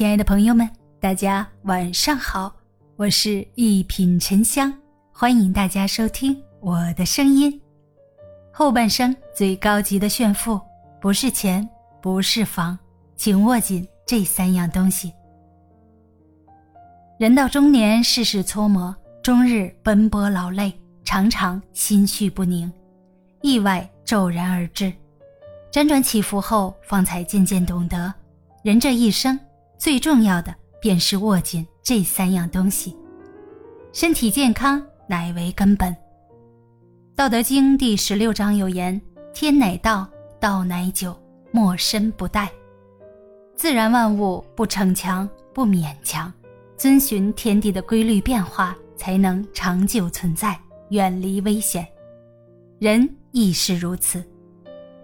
亲爱的朋友们，大家晚上好，我是一品沉香，欢迎大家收听我的声音。后半生最高级的炫富，不是钱，不是房，请握紧这三样东西。人到中年，世事磋磨，终日奔波劳累，常常心绪不宁，意外骤然而至，辗转起伏后，方才渐渐懂得，人这一生。最重要的便是握紧这三样东西，身体健康乃为根本。《道德经》第十六章有言：“天乃道，道乃久，莫身不殆。”自然万物不逞强不勉强，遵循天地的规律变化，才能长久存在，远离危险。人亦是如此，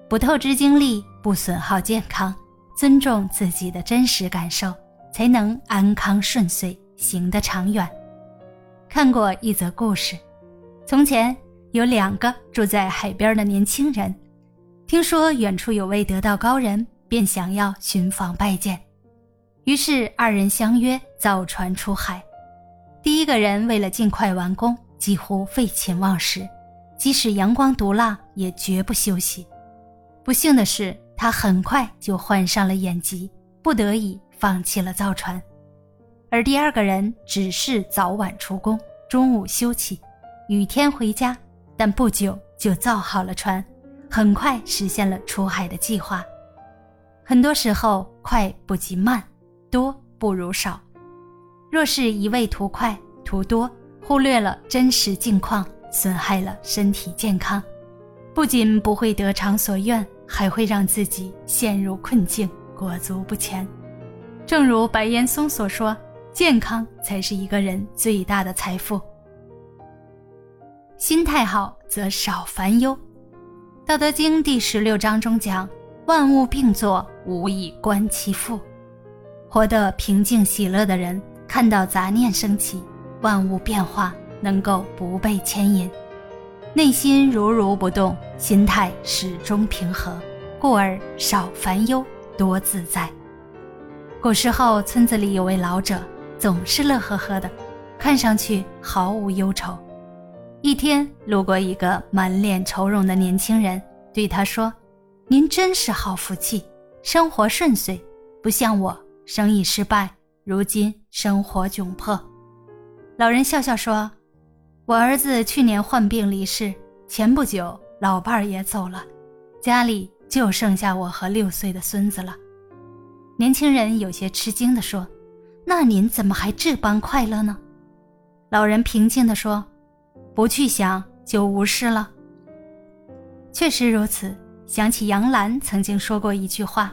不透支精力，不损耗健康。尊重自己的真实感受，才能安康顺遂，行得长远。看过一则故事：从前有两个住在海边的年轻人，听说远处有位得道高人，便想要寻访拜见。于是二人相约造船出海。第一个人为了尽快完工，几乎废寝忘食，即使阳光毒辣，也绝不休息。不幸的是。他很快就患上了眼疾，不得已放弃了造船。而第二个人只是早晚出工，中午休息，雨天回家，但不久就造好了船，很快实现了出海的计划。很多时候，快不及慢，多不如少。若是一味图快图多，忽略了真实境况，损害了身体健康，不仅不会得偿所愿。还会让自己陷入困境，裹足不前。正如白岩松所说：“健康才是一个人最大的财富。”心态好则少烦忧。《道德经》第十六章中讲：“万物并作，无以观其复。”活得平静喜乐的人，看到杂念升起，万物变化，能够不被牵引。内心如如不动，心态始终平和，故而少烦忧，多自在。古时候，村子里有位老者，总是乐呵呵的，看上去毫无忧愁。一天，路过一个满脸愁容的年轻人，对他说：“您真是好福气，生活顺遂，不像我，生意失败，如今生活窘迫。”老人笑笑说。我儿子去年患病离世，前不久老伴儿也走了，家里就剩下我和六岁的孙子了。年轻人有些吃惊地说：“那您怎么还这般快乐呢？”老人平静地说：“不去想就无事了。”确实如此。想起杨澜曾经说过一句话：“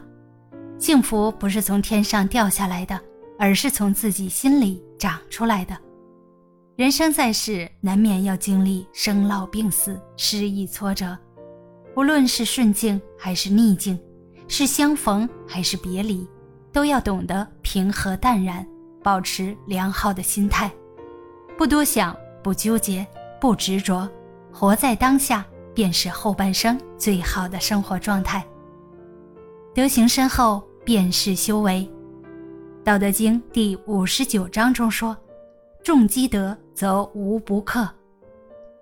幸福不是从天上掉下来的，而是从自己心里长出来的。”人生在世，难免要经历生老病死、失意挫折。无论是顺境还是逆境，是相逢还是别离，都要懂得平和淡然，保持良好的心态，不多想，不纠结，不执着，活在当下，便是后半生最好的生活状态。德行深厚，便是修为。《道德经》第五十九章中说。重积德则无不克，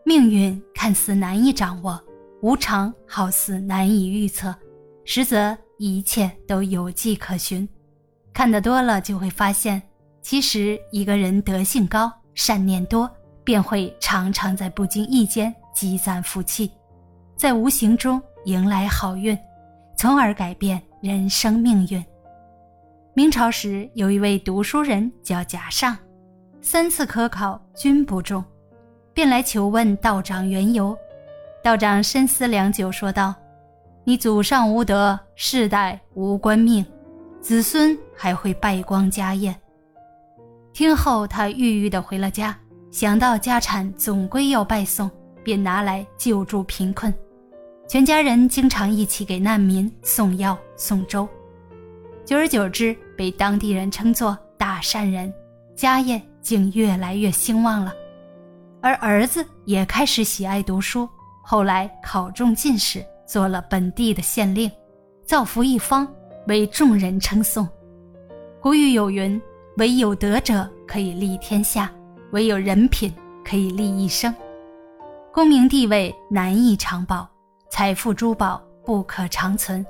命运看似难以掌握，无常好似难以预测，实则一切都有迹可循。看得多了，就会发现，其实一个人德性高、善念多，便会常常在不经意间积攒福气，在无形中迎来好运，从而改变人生命运。明朝时，有一位读书人叫贾尚。三次科考均不中，便来求问道长缘由。道长深思良久，说道：“你祖上无德，世代无官命，子孙还会败光家业。”听后，他郁郁地回了家。想到家产总归要败送，便拿来救助贫困。全家人经常一起给难民送药送粥，久而久之，被当地人称作大善人，家业。竟越来越兴旺了，而儿子也开始喜爱读书，后来考中进士，做了本地的县令，造福一方，为众人称颂。古语有云：“唯有德者可以立天下，唯有人品可以立一生。”功名地位难以长保，财富珠宝不可长存，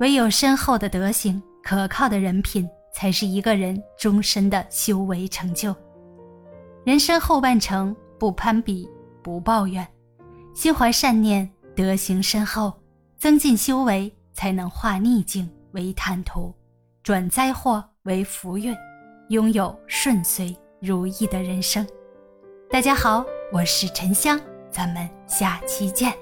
唯有深厚的德行、可靠的人品，才是一个人终身的修为成就。人生后半程，不攀比，不抱怨，心怀善念，德行深厚，增进修为，才能化逆境为坦途，转灾祸。为福运，拥有顺遂如意的人生。大家好，我是沉香，咱们下期见。